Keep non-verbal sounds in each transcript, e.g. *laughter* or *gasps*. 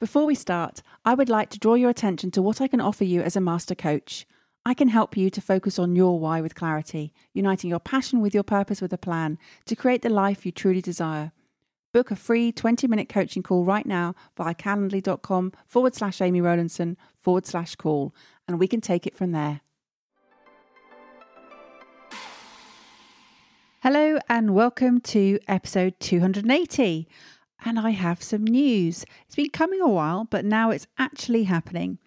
Before we start, I would like to draw your attention to what I can offer you as a master coach. I can help you to focus on your why with clarity, uniting your passion with your purpose with a plan to create the life you truly desire. Book a free 20 minute coaching call right now via calendly.com forward slash Amy Rowlandson forward slash call, and we can take it from there. Hello, and welcome to episode 280 and I have some news. It's been coming a while, but now it's actually happening.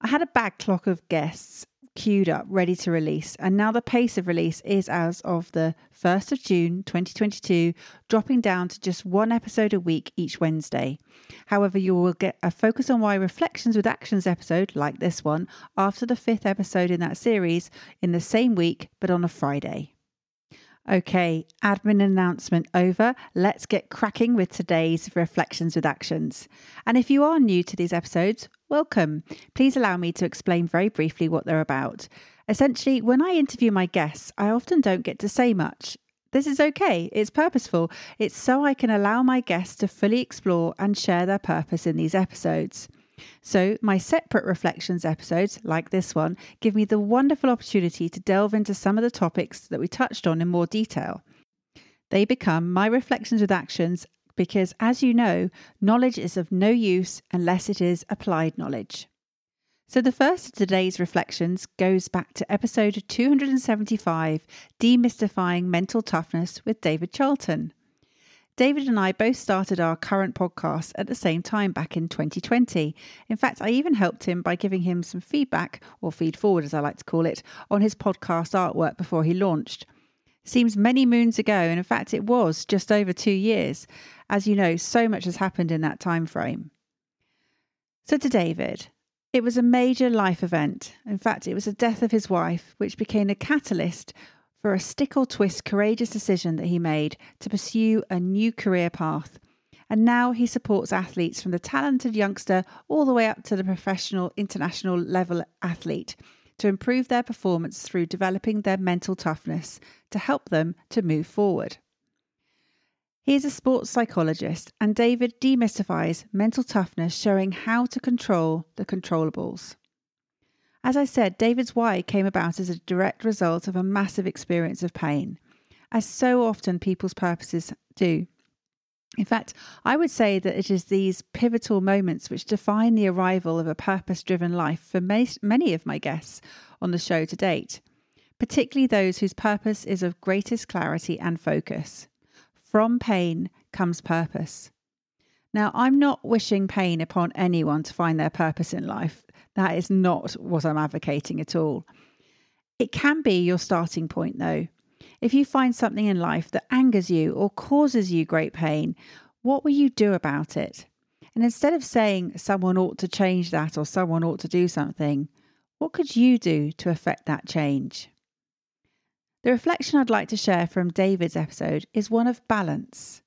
I had a backlog of guests queued up, ready to release, and now the pace of release is as of the 1st of June 2022, dropping down to just one episode a week each Wednesday. However, you will get a Focus on Why Reflections with Actions episode, like this one, after the fifth episode in that series in the same week, but on a Friday. Okay, admin announcement over. Let's get cracking with today's Reflections with Actions. And if you are new to these episodes, welcome. Please allow me to explain very briefly what they're about. Essentially, when I interview my guests, I often don't get to say much. This is okay, it's purposeful. It's so I can allow my guests to fully explore and share their purpose in these episodes. So, my separate reflections episodes, like this one, give me the wonderful opportunity to delve into some of the topics that we touched on in more detail. They become my reflections with actions because, as you know, knowledge is of no use unless it is applied knowledge. So, the first of today's reflections goes back to episode 275 Demystifying Mental Toughness with David Charlton. David and I both started our current podcast at the same time back in 2020. In fact, I even helped him by giving him some feedback, or feed forward as I like to call it, on his podcast artwork before he launched. Seems many moons ago, and in fact, it was just over two years. As you know, so much has happened in that time frame. So, to David, it was a major life event. In fact, it was the death of his wife, which became a catalyst for a stick or twist courageous decision that he made to pursue a new career path. And now he supports athletes from the talented youngster all the way up to the professional international level athlete to improve their performance through developing their mental toughness to help them to move forward. He is a sports psychologist, and David demystifies mental toughness, showing how to control the controllables. As I said, David's why came about as a direct result of a massive experience of pain, as so often people's purposes do. In fact, I would say that it is these pivotal moments which define the arrival of a purpose driven life for many, many of my guests on the show to date, particularly those whose purpose is of greatest clarity and focus. From pain comes purpose. Now, I'm not wishing pain upon anyone to find their purpose in life. That is not what I'm advocating at all. It can be your starting point, though. If you find something in life that angers you or causes you great pain, what will you do about it? And instead of saying someone ought to change that or someone ought to do something, what could you do to affect that change? The reflection I'd like to share from David's episode is one of balance.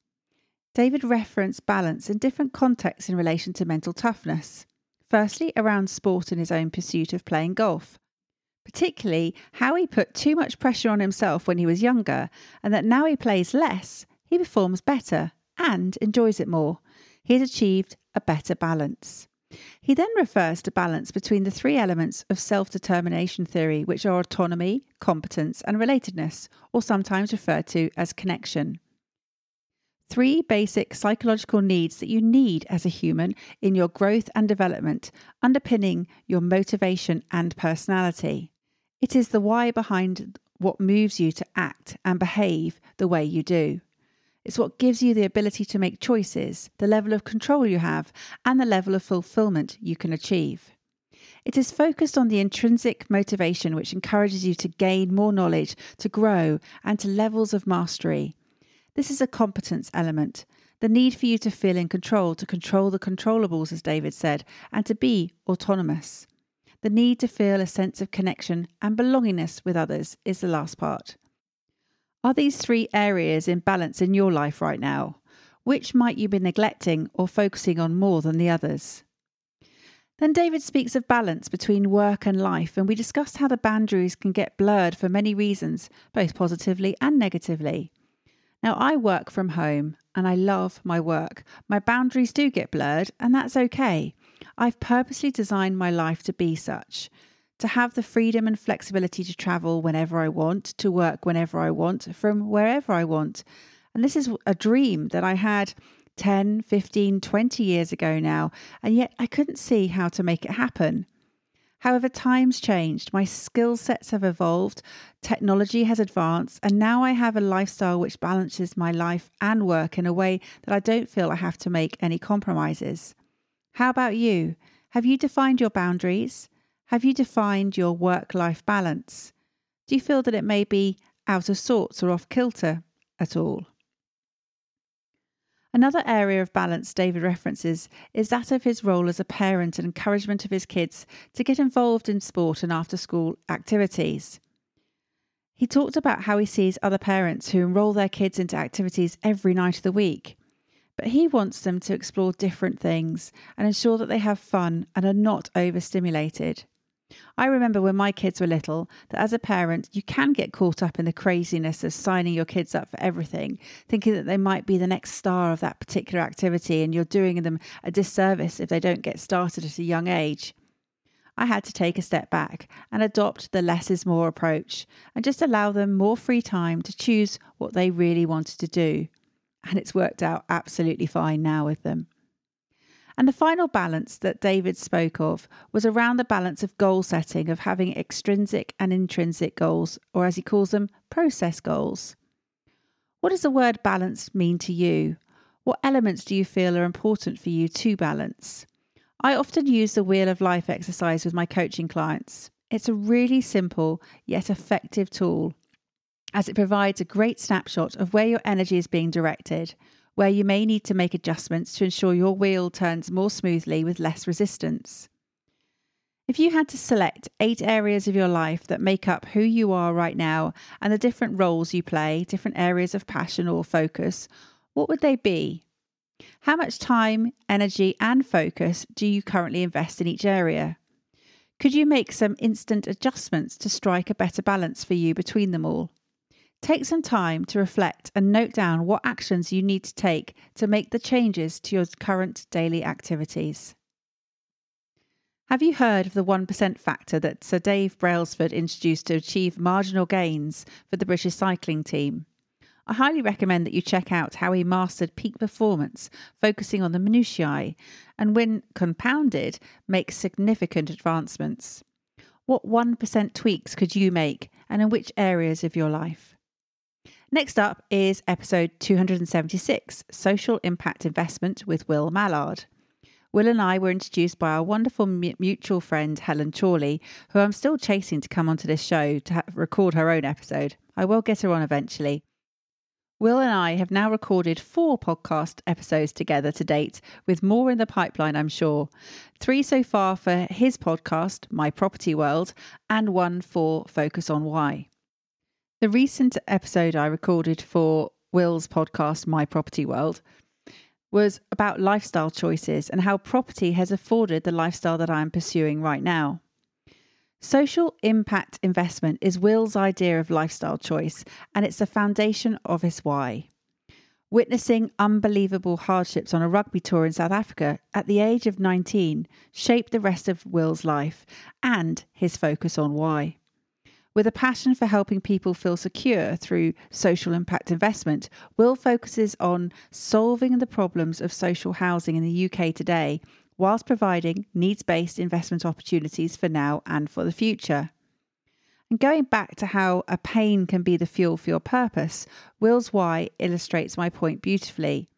David referenced balance in different contexts in relation to mental toughness. Firstly, around sport and his own pursuit of playing golf. Particularly, how he put too much pressure on himself when he was younger, and that now he plays less, he performs better and enjoys it more. He has achieved a better balance. He then refers to balance between the three elements of self determination theory, which are autonomy, competence, and relatedness, or sometimes referred to as connection. Three basic psychological needs that you need as a human in your growth and development, underpinning your motivation and personality. It is the why behind what moves you to act and behave the way you do. It's what gives you the ability to make choices, the level of control you have, and the level of fulfillment you can achieve. It is focused on the intrinsic motivation which encourages you to gain more knowledge, to grow, and to levels of mastery. This is a competence element. The need for you to feel in control, to control the controllables, as David said, and to be autonomous. The need to feel a sense of connection and belongingness with others is the last part. Are these three areas in balance in your life right now? Which might you be neglecting or focusing on more than the others? Then David speaks of balance between work and life, and we discussed how the boundaries can get blurred for many reasons, both positively and negatively. Now, I work from home and I love my work. My boundaries do get blurred, and that's okay. I've purposely designed my life to be such to have the freedom and flexibility to travel whenever I want, to work whenever I want, from wherever I want. And this is a dream that I had 10, 15, 20 years ago now, and yet I couldn't see how to make it happen. However, times changed, my skill sets have evolved, technology has advanced, and now I have a lifestyle which balances my life and work in a way that I don't feel I have to make any compromises. How about you? Have you defined your boundaries? Have you defined your work life balance? Do you feel that it may be out of sorts or off kilter at all? Another area of balance David references is that of his role as a parent and encouragement of his kids to get involved in sport and after school activities. He talked about how he sees other parents who enroll their kids into activities every night of the week, but he wants them to explore different things and ensure that they have fun and are not overstimulated. I remember when my kids were little that as a parent, you can get caught up in the craziness of signing your kids up for everything, thinking that they might be the next star of that particular activity and you're doing them a disservice if they don't get started at a young age. I had to take a step back and adopt the less is more approach and just allow them more free time to choose what they really wanted to do. And it's worked out absolutely fine now with them. And the final balance that David spoke of was around the balance of goal setting, of having extrinsic and intrinsic goals, or as he calls them, process goals. What does the word balance mean to you? What elements do you feel are important for you to balance? I often use the Wheel of Life exercise with my coaching clients. It's a really simple yet effective tool as it provides a great snapshot of where your energy is being directed, where you may need to make adjustments to ensure your wheel turns more smoothly with less resistance. If you had to select eight areas of your life that make up who you are right now and the different roles you play, different areas of passion or focus, what would they be? How much time, energy, and focus do you currently invest in each area? Could you make some instant adjustments to strike a better balance for you between them all? Take some time to reflect and note down what actions you need to take to make the changes to your current daily activities. Have you heard of the 1% factor that Sir Dave Brailsford introduced to achieve marginal gains for the British cycling team? I highly recommend that you check out how he mastered peak performance, focusing on the minutiae, and when compounded, makes significant advancements. What 1% tweaks could you make, and in which areas of your life? Next up is episode 276 Social Impact Investment with Will Mallard. Will and I were introduced by our wonderful mutual friend Helen Chorley, who I'm still chasing to come onto this show to record her own episode. I will get her on eventually. Will and I have now recorded four podcast episodes together to date, with more in the pipeline, I'm sure. Three so far for his podcast, My Property World, and one for Focus on Why. The recent episode I recorded for Will's podcast, My Property World, was about lifestyle choices and how property has afforded the lifestyle that I'm pursuing right now. Social impact investment is Will's idea of lifestyle choice, and it's the foundation of his why. Witnessing unbelievable hardships on a rugby tour in South Africa at the age of 19 shaped the rest of Will's life and his focus on why. With a passion for helping people feel secure through social impact investment, Will focuses on solving the problems of social housing in the UK today, whilst providing needs based investment opportunities for now and for the future. And going back to how a pain can be the fuel for your purpose, Will's Why illustrates my point beautifully.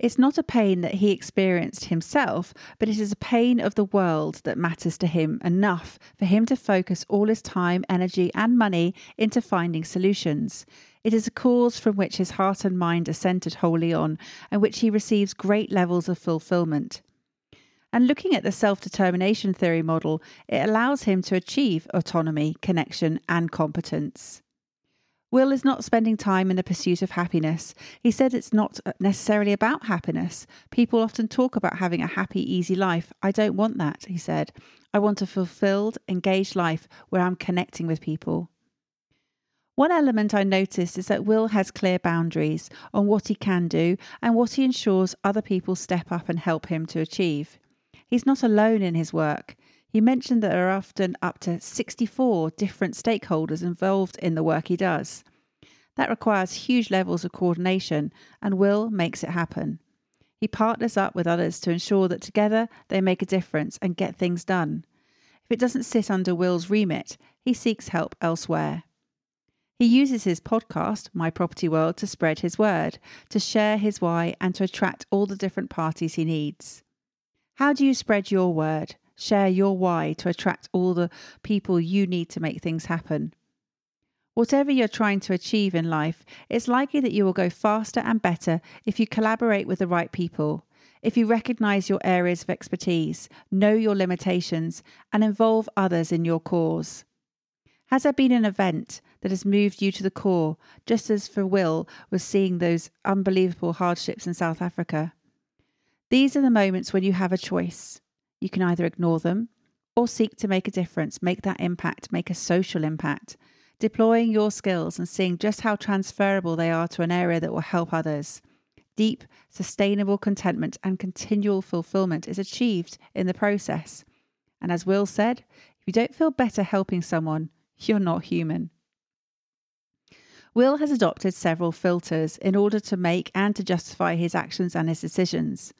It's not a pain that he experienced himself, but it is a pain of the world that matters to him enough for him to focus all his time, energy, and money into finding solutions. It is a cause from which his heart and mind are centered wholly on, and which he receives great levels of fulfillment. And looking at the self determination theory model, it allows him to achieve autonomy, connection, and competence. Will is not spending time in the pursuit of happiness. He said it's not uh, necessarily about happiness. People often talk about having a happy, easy life. I don't want that, he said. I want a fulfilled, engaged life where I'm connecting with people. One element I noticed is that Will has clear boundaries on what he can do and what he ensures other people step up and help him to achieve. He's not alone in his work. He mentioned that there are often up to 64 different stakeholders involved in the work he does. That requires huge levels of coordination, and Will makes it happen. He partners up with others to ensure that together they make a difference and get things done. If it doesn't sit under Will's remit, he seeks help elsewhere. He uses his podcast, My Property World, to spread his word, to share his why, and to attract all the different parties he needs. How do you spread your word, share your why to attract all the people you need to make things happen? Whatever you're trying to achieve in life, it's likely that you will go faster and better if you collaborate with the right people, if you recognize your areas of expertise, know your limitations, and involve others in your cause. Has there been an event that has moved you to the core, just as for Will was seeing those unbelievable hardships in South Africa. These are the moments when you have a choice. You can either ignore them or seek to make a difference, make that impact, make a social impact, deploying your skills and seeing just how transferable they are to an area that will help others. Deep, sustainable contentment and continual fulfillment is achieved in the process. And as Will said, if you don't feel better helping someone, you're not human. Will has adopted several filters in order to make and to justify his actions and his decisions.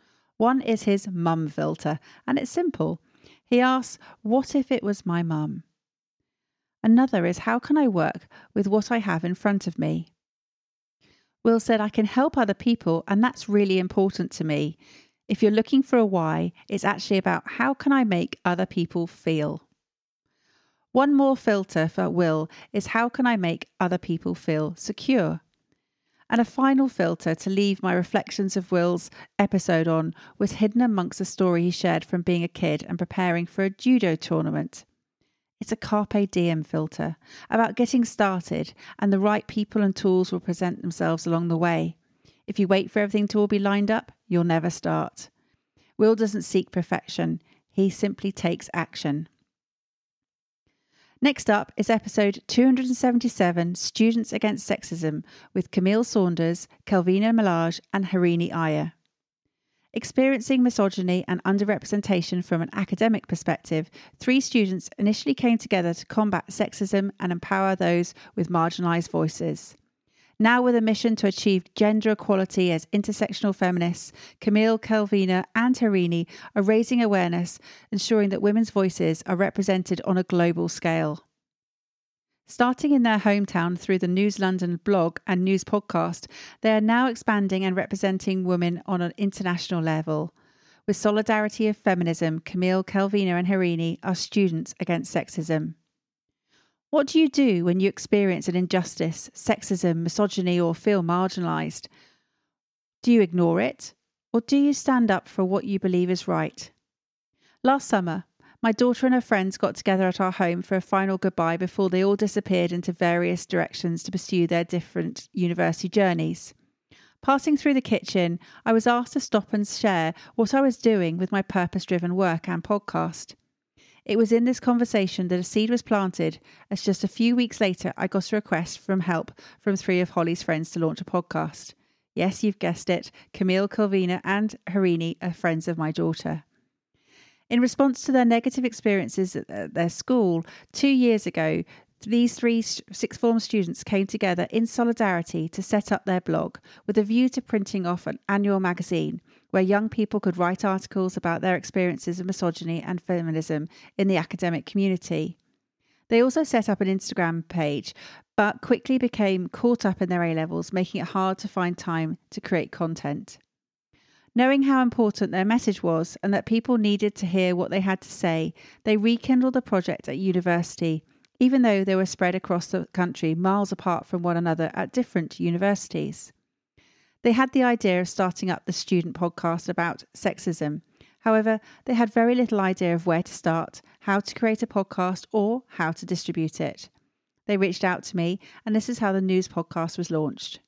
One is his mum filter, and it's simple. He asks, What if it was my mum? Another is, How can I work with what I have in front of me? Will said, I can help other people, and that's really important to me. If you're looking for a why, it's actually about how can I make other people feel? One more filter for Will is how can I make other people feel secure? And a final filter to leave my reflections of Will's episode on was hidden amongst a story he shared from being a kid and preparing for a judo tournament. It's a carpe diem filter about getting started, and the right people and tools will present themselves along the way. If you wait for everything to all be lined up, you'll never start. Will doesn't seek perfection, he simply takes action. Next up is episode 277 Students Against Sexism with Camille Saunders, Kelvina Melage, and Harini Iyer. Experiencing misogyny and underrepresentation from an academic perspective, three students initially came together to combat sexism and empower those with marginalised voices. Now, with a mission to achieve gender equality as intersectional feminists, Camille, Kelvina, and Harini are raising awareness, ensuring that women's voices are represented on a global scale. Starting in their hometown through the News London blog and news podcast, they are now expanding and representing women on an international level. With Solidarity of Feminism, Camille, Kelvina, and Harini are students against sexism. What do you do when you experience an injustice, sexism, misogyny, or feel marginalised? Do you ignore it? Or do you stand up for what you believe is right? Last summer, my daughter and her friends got together at our home for a final goodbye before they all disappeared into various directions to pursue their different university journeys. Passing through the kitchen, I was asked to stop and share what I was doing with my purpose driven work and podcast. It was in this conversation that a seed was planted, as just a few weeks later I got a request from help from three of Holly's friends to launch a podcast. Yes, you've guessed it, Camille, Kelvina, and Harini are friends of my daughter. In response to their negative experiences at their school, two years ago, these three sixth form students came together in solidarity to set up their blog with a view to printing off an annual magazine where young people could write articles about their experiences of misogyny and feminism in the academic community. They also set up an Instagram page, but quickly became caught up in their A levels, making it hard to find time to create content. Knowing how important their message was and that people needed to hear what they had to say, they rekindled the project at university even though they were spread across the country miles apart from one another at different universities. They had the idea of starting up the student podcast about sexism. However, they had very little idea of where to start, how to create a podcast, or how to distribute it. They reached out to me, and this is how the news podcast was launched.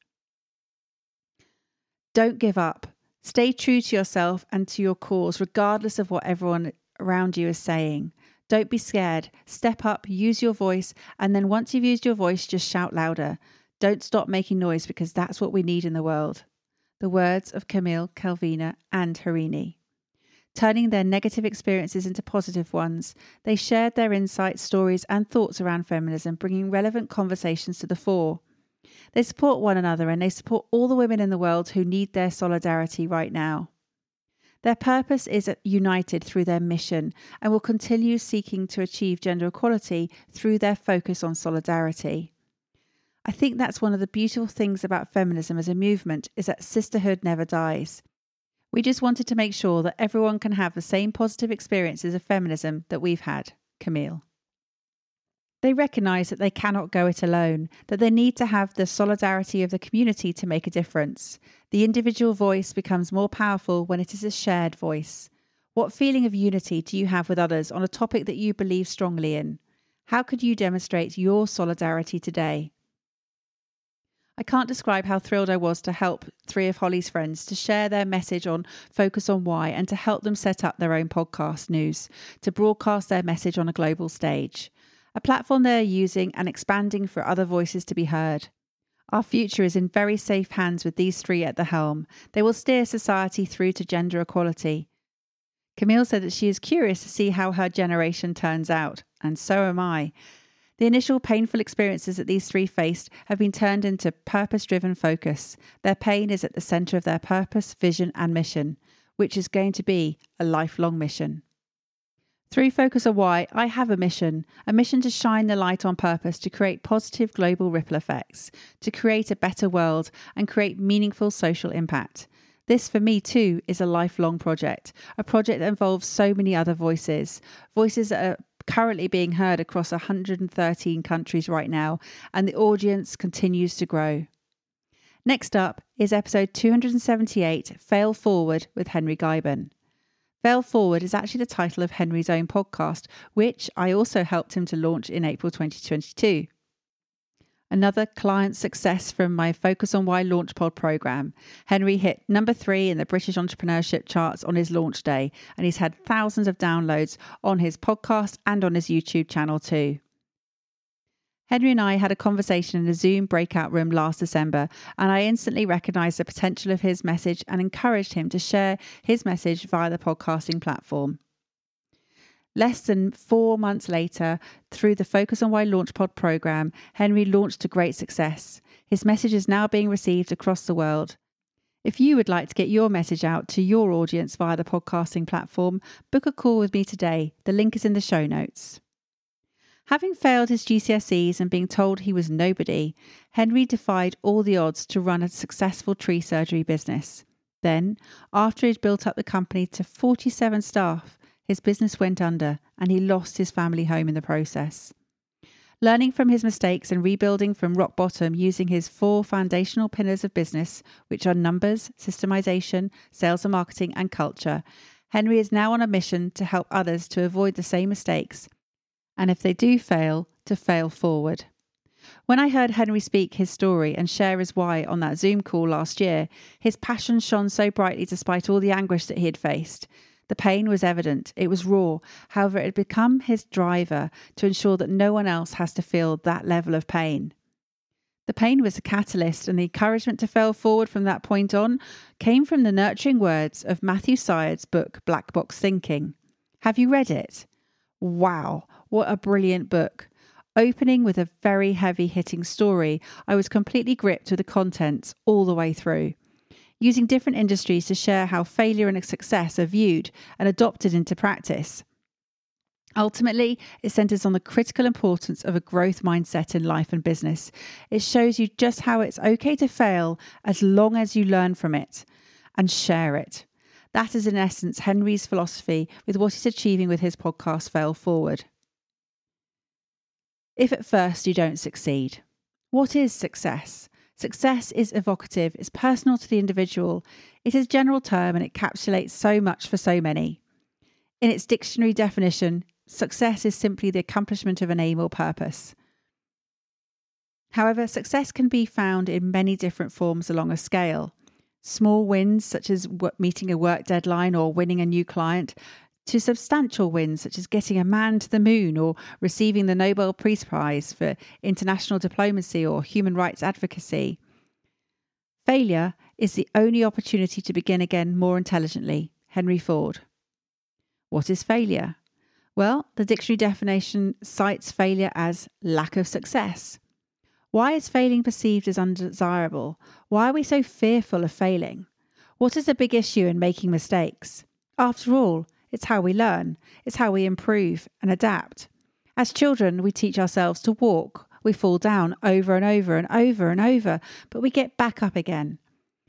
Don't give up. Stay true to yourself and to your cause, regardless of what everyone around you is saying. Don't be scared. Step up, use your voice, and then once you've used your voice, just shout louder. Don't stop making noise because that's what we need in the world. The words of Camille, Kelvina, and Harini. Turning their negative experiences into positive ones, they shared their insights, stories, and thoughts around feminism, bringing relevant conversations to the fore. They support one another and they support all the women in the world who need their solidarity right now. Their purpose is united through their mission and will continue seeking to achieve gender equality through their focus on solidarity. I think that's one of the beautiful things about feminism as a movement is that sisterhood never dies. We just wanted to make sure that everyone can have the same positive experiences of feminism that we've had. Camille. They recognise that they cannot go it alone, that they need to have the solidarity of the community to make a difference. The individual voice becomes more powerful when it is a shared voice. What feeling of unity do you have with others on a topic that you believe strongly in? How could you demonstrate your solidarity today? I can't describe how thrilled I was to help three of Holly's friends to share their message on Focus on Why and to help them set up their own podcast news to broadcast their message on a global stage, a platform they're using and expanding for other voices to be heard. Our future is in very safe hands with these three at the helm. They will steer society through to gender equality. Camille said that she is curious to see how her generation turns out, and so am I. The initial painful experiences that these three faced have been turned into purpose driven focus. Their pain is at the centre of their purpose, vision, and mission, which is going to be a lifelong mission. Through Focus on Why, I have a mission a mission to shine the light on purpose, to create positive global ripple effects, to create a better world, and create meaningful social impact. This, for me, too, is a lifelong project, a project that involves so many other voices, voices that are currently being heard across 113 countries right now, and the audience continues to grow. Next up is episode 278 Fail Forward with Henry Guiben. Fail Forward is actually the title of Henry's own podcast, which I also helped him to launch in April 2022. Another client success from my Focus on Why Launchpod program. Henry hit number three in the British entrepreneurship charts on his launch day, and he's had thousands of downloads on his podcast and on his YouTube channel too. Henry and I had a conversation in a Zoom breakout room last December, and I instantly recognized the potential of his message and encouraged him to share his message via the podcasting platform. Less than four months later, through the Focus on Why Launchpod program, Henry launched to great success. His message is now being received across the world. If you would like to get your message out to your audience via the podcasting platform, book a call with me today. The link is in the show notes. Having failed his GCSEs and being told he was nobody, Henry defied all the odds to run a successful tree surgery business. Then, after he'd built up the company to 47 staff, his business went under and he lost his family home in the process. Learning from his mistakes and rebuilding from rock bottom using his four foundational pillars of business, which are numbers, systemization, sales and marketing, and culture, Henry is now on a mission to help others to avoid the same mistakes, and if they do fail, to fail forward. When I heard Henry speak his story and share his why on that Zoom call last year, his passion shone so brightly despite all the anguish that he had faced. The pain was evident, it was raw. However, it had become his driver to ensure that no one else has to feel that level of pain. The pain was a catalyst, and the encouragement to fail forward from that point on came from the nurturing words of Matthew Syed's book, Black Box Thinking. Have you read it? Wow, what a brilliant book! Opening with a very heavy hitting story, I was completely gripped with the contents all the way through using different industries to share how failure and success are viewed and adopted into practice. Ultimately, it centers on the critical importance of a growth mindset in life and business. It shows you just how it's okay to fail as long as you learn from it and share it. That is, in essence, Henry's philosophy with what he's achieving with his podcast, Fail Forward. if at first you don't succeed. What is success? Success is evocative, it's personal to the individual, it is a general term and it encapsulates so much for so many. In its dictionary definition, success is simply the accomplishment of an aim or purpose. However, success can be found in many different forms along a scale. Small wins, such as meeting a work deadline or winning a new client, to substantial wins such as getting a man to the moon or receiving the Nobel Peace Prize for international diplomacy or human rights advocacy. Failure is the only opportunity to begin again more intelligently. Henry Ford. What is failure? Well, the dictionary definition cites failure as lack of success. Why is failing perceived as undesirable? Why are we so fearful of failing? What is the big issue in making mistakes? After all, it's how we learn, it's how we improve and adapt. As children, we teach ourselves to walk. We fall down over and over and over and over, but we get back up again.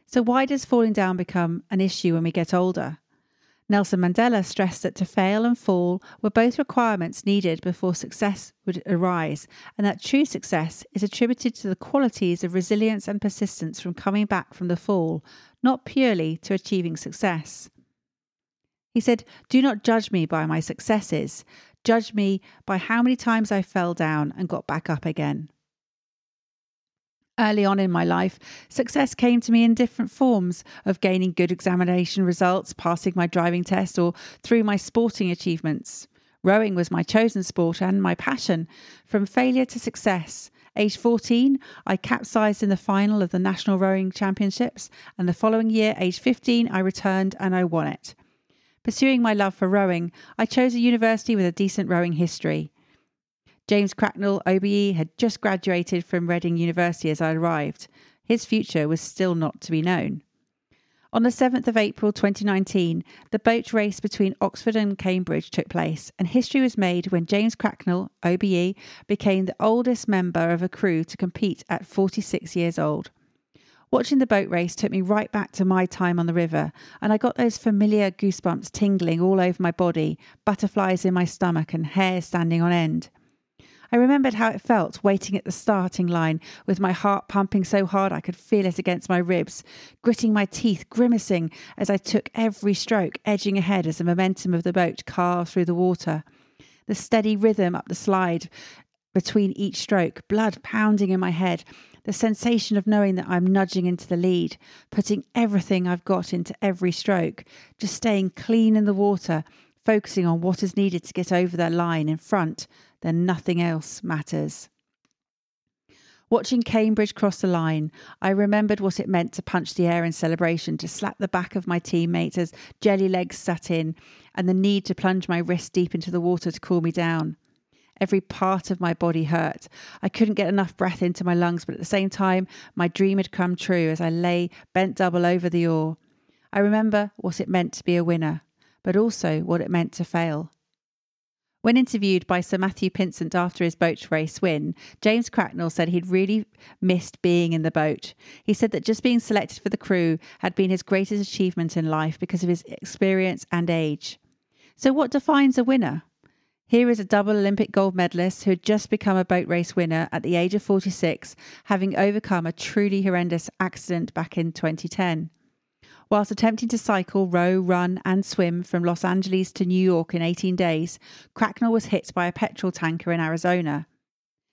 So, why does falling down become an issue when we get older? Nelson Mandela stressed that to fail and fall were both requirements needed before success would arise, and that true success is attributed to the qualities of resilience and persistence from coming back from the fall, not purely to achieving success. He said, Do not judge me by my successes. Judge me by how many times I fell down and got back up again. Early on in my life, success came to me in different forms of gaining good examination results, passing my driving test, or through my sporting achievements. Rowing was my chosen sport and my passion. From failure to success. Age 14, I capsized in the final of the National Rowing Championships, and the following year, age 15, I returned and I won it. Pursuing my love for rowing, I chose a university with a decent rowing history. James Cracknell, OBE, had just graduated from Reading University as I arrived. His future was still not to be known. On the 7th of April 2019, the boat race between Oxford and Cambridge took place, and history was made when James Cracknell, OBE, became the oldest member of a crew to compete at 46 years old. Watching the boat race took me right back to my time on the river, and I got those familiar goosebumps tingling all over my body, butterflies in my stomach, and hair standing on end. I remembered how it felt waiting at the starting line with my heart pumping so hard I could feel it against my ribs, gritting my teeth, grimacing as I took every stroke, edging ahead as the momentum of the boat carved through the water. The steady rhythm up the slide between each stroke, blood pounding in my head, the sensation of knowing that I'm nudging into the lead, putting everything I've got into every stroke, just staying clean in the water, focusing on what is needed to get over that line in front, then nothing else matters. Watching Cambridge cross the line, I remembered what it meant to punch the air in celebration, to slap the back of my teammates as jelly legs sat in, and the need to plunge my wrist deep into the water to cool me down. Every part of my body hurt. I couldn't get enough breath into my lungs, but at the same time, my dream had come true as I lay bent double over the oar. I remember what it meant to be a winner, but also what it meant to fail. When interviewed by Sir Matthew Pinsent after his boat race win, James Cracknell said he'd really missed being in the boat. He said that just being selected for the crew had been his greatest achievement in life because of his experience and age. So, what defines a winner? Here is a double Olympic gold medalist who had just become a boat race winner at the age of 46, having overcome a truly horrendous accident back in 2010. Whilst attempting to cycle, row, run, and swim from Los Angeles to New York in 18 days, Cracknell was hit by a petrol tanker in Arizona.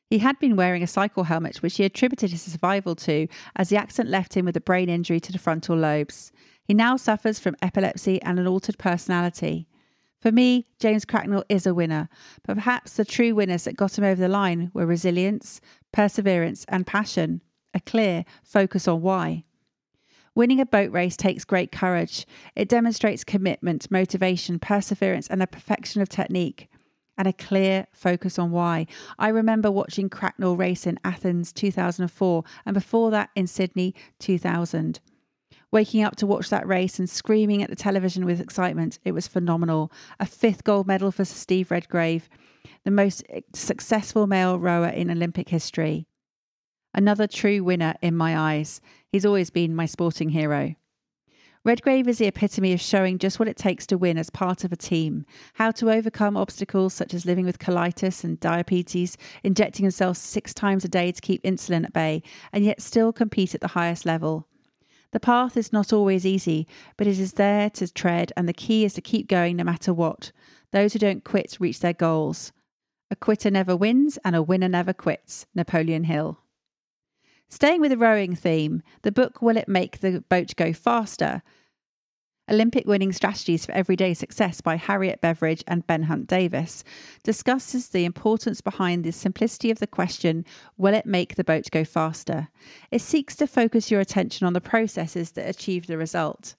He had been wearing a cycle helmet, which he attributed his survival to, as the accident left him with a brain injury to the frontal lobes. He now suffers from epilepsy and an altered personality. For me, James Cracknell is a winner, but perhaps the true winners that got him over the line were resilience, perseverance, and passion, a clear focus on why. Winning a boat race takes great courage. It demonstrates commitment, motivation, perseverance, and a perfection of technique, and a clear focus on why. I remember watching Cracknell race in Athens 2004, and before that in Sydney 2000 waking up to watch that race and screaming at the television with excitement. It was phenomenal. A fifth gold medal for Steve Redgrave, the most successful male rower in Olympic history. Another true winner in my eyes. He's always been my sporting hero. Redgrave is the epitome of showing just what it takes to win as part of a team, how to overcome obstacles such as living with colitis and diabetes, injecting himself six times a day to keep insulin at bay, and yet still compete at the highest level. The path is not always easy, but it is there to tread, and the key is to keep going no matter what. Those who don't quit reach their goals. A quitter never wins, and a winner never quits. Napoleon Hill. Staying with the rowing theme, the book Will It Make the Boat Go Faster? Olympic Winning Strategies for Everyday Success by Harriet Beveridge and Ben Hunt Davis discusses the importance behind the simplicity of the question, Will it make the boat go faster? It seeks to focus your attention on the processes that achieve the result.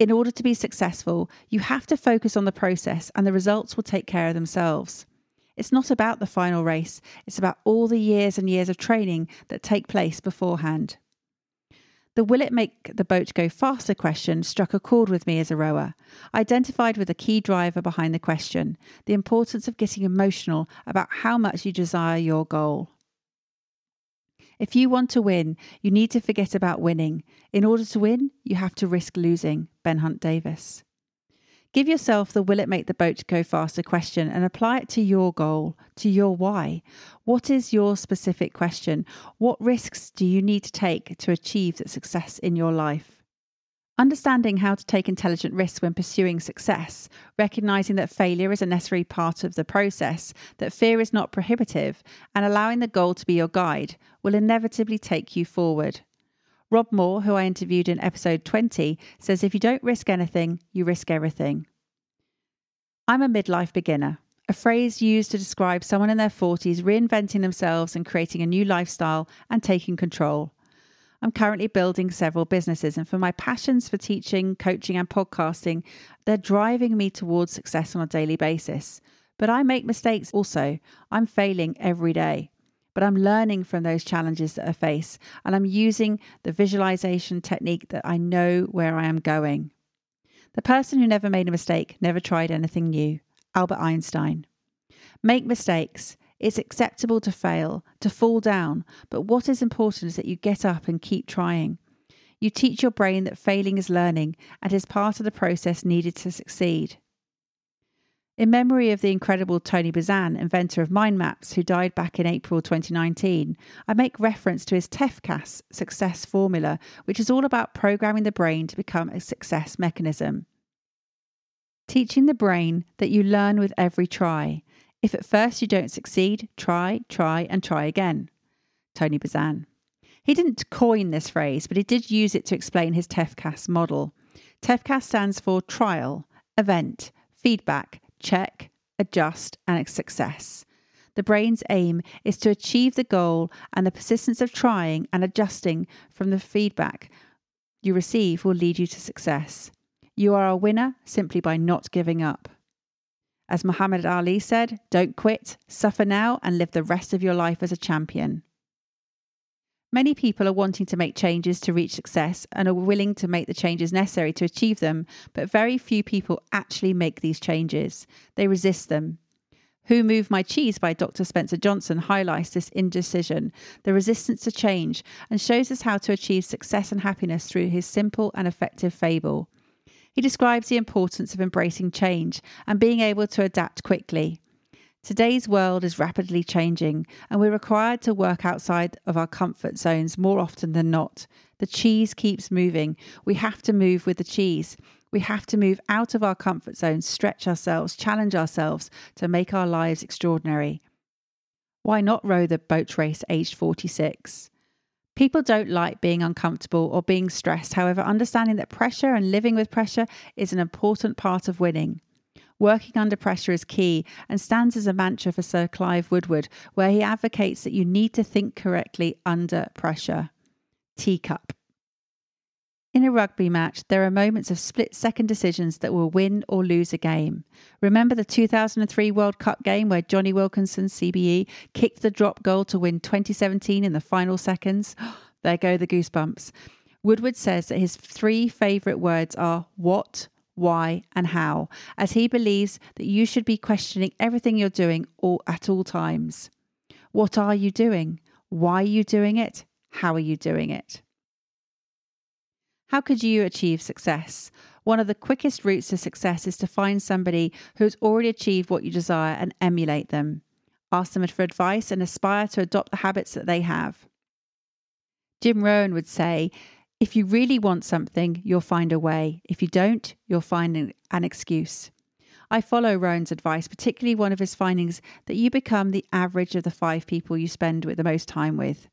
In order to be successful, you have to focus on the process, and the results will take care of themselves. It's not about the final race, it's about all the years and years of training that take place beforehand. The will it make the boat go faster question struck a chord with me as a rower. Identified with the key driver behind the question the importance of getting emotional about how much you desire your goal. If you want to win, you need to forget about winning. In order to win, you have to risk losing. Ben Hunt Davis. Give yourself the will it make the boat go faster question and apply it to your goal, to your why. What is your specific question? What risks do you need to take to achieve that success in your life? Understanding how to take intelligent risks when pursuing success, recognizing that failure is a necessary part of the process, that fear is not prohibitive, and allowing the goal to be your guide will inevitably take you forward. Rob Moore, who I interviewed in episode 20, says if you don't risk anything, you risk everything. I'm a midlife beginner, a phrase used to describe someone in their 40s reinventing themselves and creating a new lifestyle and taking control. I'm currently building several businesses, and for my passions for teaching, coaching, and podcasting, they're driving me towards success on a daily basis. But I make mistakes also. I'm failing every day but I'm learning from those challenges that I face and I'm using the visualization technique that I know where I am going. The person who never made a mistake never tried anything new. Albert Einstein. Make mistakes. It's acceptable to fail, to fall down, but what is important is that you get up and keep trying. You teach your brain that failing is learning and is part of the process needed to succeed. In memory of the incredible Tony Buzan, inventor of mind maps, who died back in April 2019, I make reference to his TEFCAS success formula, which is all about programming the brain to become a success mechanism. Teaching the brain that you learn with every try. If at first you don't succeed, try, try, and try again. Tony Buzan. He didn't coin this phrase, but he did use it to explain his TEFCAS model. TEFCAS stands for trial, event, feedback, check, adjust, and success. The brain's aim is to achieve the goal, and the persistence of trying and adjusting from the feedback you receive will lead you to success. You are a winner simply by not giving up. As Muhammad Ali said, don't quit, suffer now, and live the rest of your life as a champion. Many people are wanting to make changes to reach success and are willing to make the changes necessary to achieve them, but very few people actually make these changes. They resist them. Who Moved My Cheese by Dr. Spencer Johnson highlights this indecision, the resistance to change, and shows us how to achieve success and happiness through his simple and effective fable. He describes the importance of embracing change and being able to adapt quickly. Today's world is rapidly changing, and we're required to work outside of our comfort zones more often than not. The cheese keeps moving. We have to move with the cheese. We have to move out of our comfort zones, stretch ourselves, challenge ourselves to make our lives extraordinary. Why not row the boat race aged 46? People don't like being uncomfortable or being stressed. However, understanding that pressure and living with pressure is an important part of winning. Working under pressure is key and stands as a mantra for Sir Clive Woodward, where he advocates that you need to think correctly under pressure. T-CUP. In a rugby match, there are moments of split second decisions that will win or lose a game. Remember the 2003 World Cup game where Jonny Wilkinson, CBE, kicked the drop goal to win 2017 in the final seconds? *gasps* there go the goosebumps. Woodward says that his three favourite words are what, why, and how, as he believes that you should be questioning everything you're doing all, at all times. What are you doing? Why are you doing it? How are you doing it? How could you achieve success? One of the quickest routes to success is to find somebody who's already achieved what you desire and emulate them. Ask them for advice and aspire to adopt the habits that they have. Jim Rohn would say, if you really want something, you'll find a way. If you don't, you'll find an, excuse. I follow Rohn's advice, particularly one of his findings that you become the average of the five people you spend with the most time with.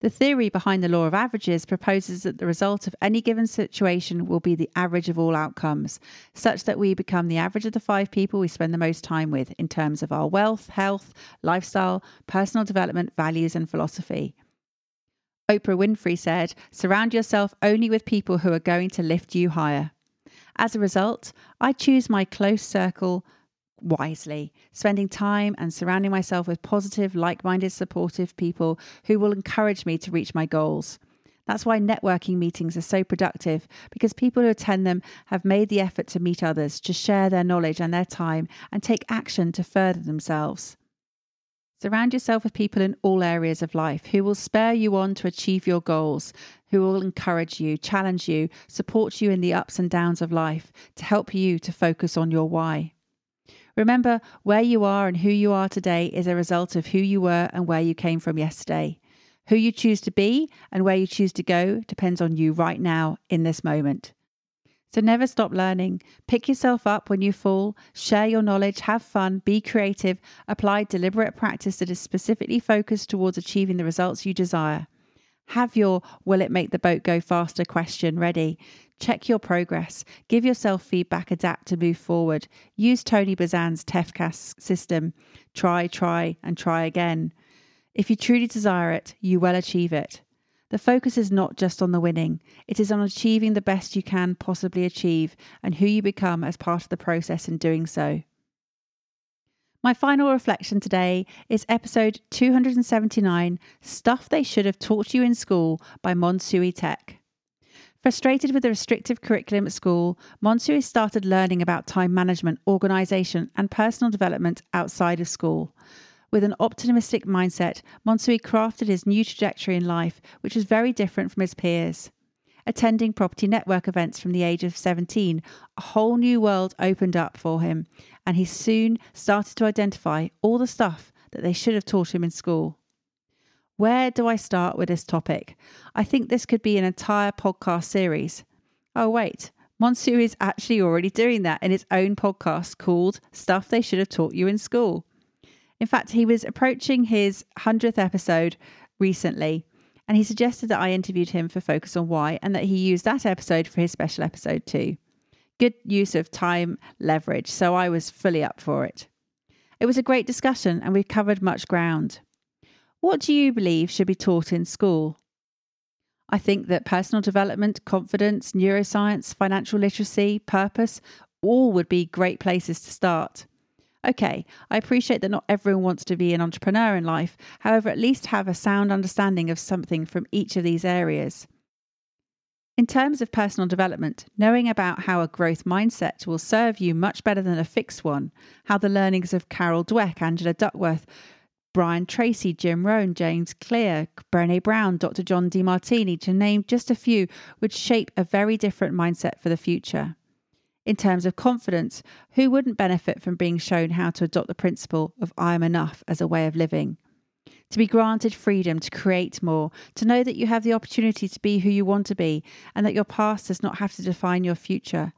The theory behind the law of averages proposes that the result of any given situation will be the average of all outcomes, such that we become the average of the five people we spend the most time with in terms of our wealth, health, lifestyle, personal development, values, and philosophy. Oprah Winfrey said, Surround yourself only with people who are going to lift you higher. As a result, I choose my close circle wisely, spending time and surrounding myself with positive, like minded, supportive people who will encourage me to reach my goals. That's why networking meetings are so productive because people who attend them have made the effort to meet others, to share their knowledge and their time, and take action to further themselves. Surround yourself with people in all areas of life who will spur you on to achieve your goals, who will encourage you, challenge you, support you in the ups and downs of life, to help you to focus on your why. Remember, where you are and who you are today is a result of who you were and where you came from yesterday. Who you choose to be and where you choose to go depends on you right now in this moment. So never stop learning. Pick yourself up when you fall, share your knowledge, have fun, be creative, apply deliberate practice that is specifically focused towards achieving the results you desire. Have your will it make the boat go faster question ready. Check your progress. Give yourself feedback, adapt to move forward. Use Tony Buzan's TEFCAS system. Try, try, and try again. If you truly desire it, you will achieve it. The focus is not just on the winning, it is on achieving the best you can possibly achieve and who you become as part of the process in doing so. My final reflection today is episode 279 Stuff They Should Have Taught You in School by Monsui Tech. Frustrated with the restrictive curriculum at school, Monsui started learning about time management, organisation, and personal development outside of school. With an optimistic mindset, Monsui crafted his new trajectory in life, which was very different from his peers. Attending property network events from the age of 17, a whole new world opened up for him, and he soon started to identify all the stuff that they should have taught him in school. Where do I start with this topic? I think this could be an entire podcast series. Oh, wait, Monsui is actually already doing that in his own podcast called Stuff They Should Have Taught You in School. In fact, he was approaching his 100th episode recently, and he suggested that I interviewed him for Focus on Why and that he used that episode for his special episode too. Good use of time leverage, so I was fully up for it. It was a great discussion, and we covered much ground. What do you believe should be taught in school? I think that personal development, confidence, neuroscience, financial literacy, purpose, all would be great places to start. Okay, I appreciate that not everyone wants to be an entrepreneur in life, however, at least have a sound understanding of something from each of these areas. In terms of personal development, knowing about how a growth mindset will serve you much better than a fixed one, how the learnings of Carol Dweck, Angela Duckworth, Brian Tracy, Jim Rohn, James Clear, Brene Brown, Dr. John Demartini, to name just a few, would shape a very different mindset for the future. In terms of confidence, who wouldn't benefit from being shown how to adopt the principle of I am enough as a way of living? To be granted freedom to create more, to know that you have the opportunity to be who you want to be, and that your past does not have to define your future.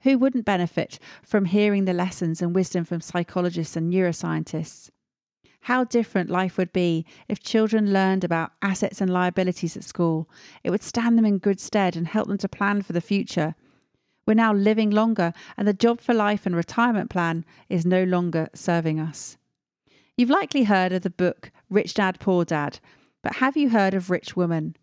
Who wouldn't benefit from hearing the lessons and wisdom from psychologists and neuroscientists? How different life would be if children learned about assets and liabilities at school. It would stand them in good stead and help them to plan for the future. We're now living longer, and the job for life and retirement plan is no longer serving us. You've likely heard of the book Rich Dad Poor Dad, but have you heard of Rich Woman?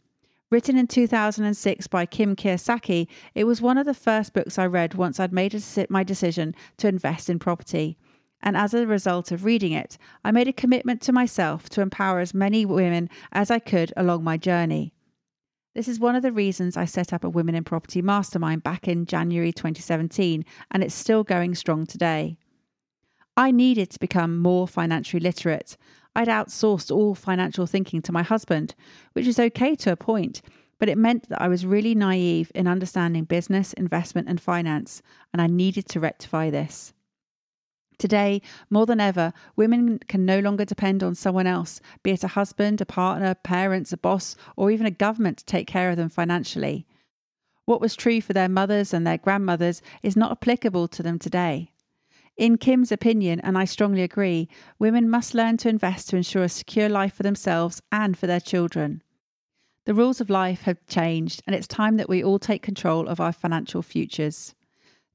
Written in 2006 by Kim Kiyosaki, it was one of the first books I read once I'd made my decision to invest in property. And as a result of reading it, I made a commitment to myself to empower as many women as I could along my journey. This is one of the reasons I set up a Women in Property Mastermind back in January 2017, and it's still going strong today. I needed to become more financially literate. I'd outsourced all financial thinking to my husband, which is okay to a point, but it meant that I was really naive in understanding business, investment, and finance, and I needed to rectify this. Today, more than ever, women can no longer depend on someone else, be it a husband, a partner, parents, a boss, or even a government to take care of them financially. What was true for their mothers and their grandmothers is not applicable to them today. In Kim's opinion, and I strongly agree, women must learn to invest to ensure a secure life for themselves and for their children. The rules of life have changed, and it's time that we all take control of our financial futures.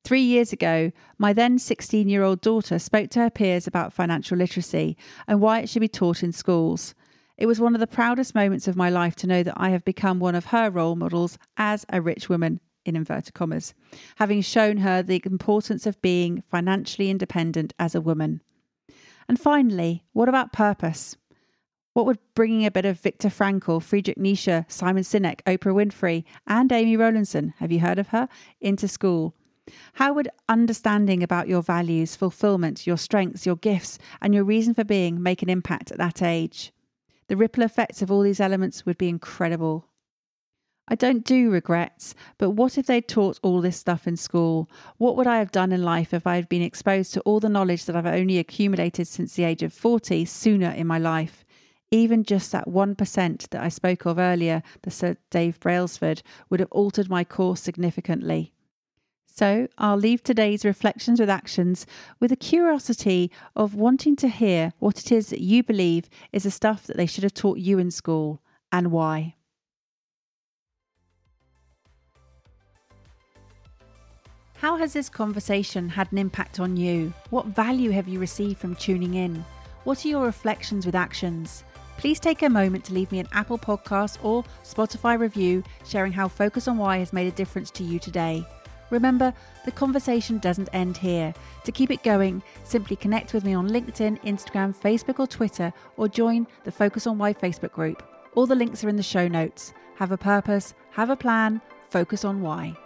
Three years ago, my then 16 year old daughter spoke to her peers about financial literacy and why it should be taught in schools. It was one of the proudest moments of my life to know that I have become one of her role models as a rich woman, in inverted commas, having shown her the importance of being financially independent as a woman. And finally, what about purpose? What would bringing a bit of Viktor Frankl, Friedrich Nietzsche, Simon Sinek, Oprah Winfrey, and Amy Rowlandson, have you heard of her, into school? How would understanding about your values, fulfillment, your strengths, your gifts, and your reason for being make an impact at that age? The ripple effects of all these elements would be incredible. I don't do regrets, but what if they'd taught all this stuff in school? What would I have done in life if I had been exposed to all the knowledge that I've only accumulated since the age of 40 sooner in my life? Even just that 1% that I spoke of earlier, the Sir Dave Brailsford, would have altered my course significantly. So I'll leave today's reflections with actions with a curiosity of wanting to hear what it is that you believe is the stuff that they should have taught you in school and why. How has this conversation had an impact on you? What value have you received from tuning in? What are your reflections with actions? Please take a moment to leave me an Apple Podcast or Spotify review sharing how Focus on Why has made a difference to you today. Remember, the conversation doesn't end here. To keep it going, simply connect with me on LinkedIn, Instagram, Facebook, or Twitter, or join the Focus on Why Facebook group. All the links are in the show notes. Have a purpose, have a plan, focus on why.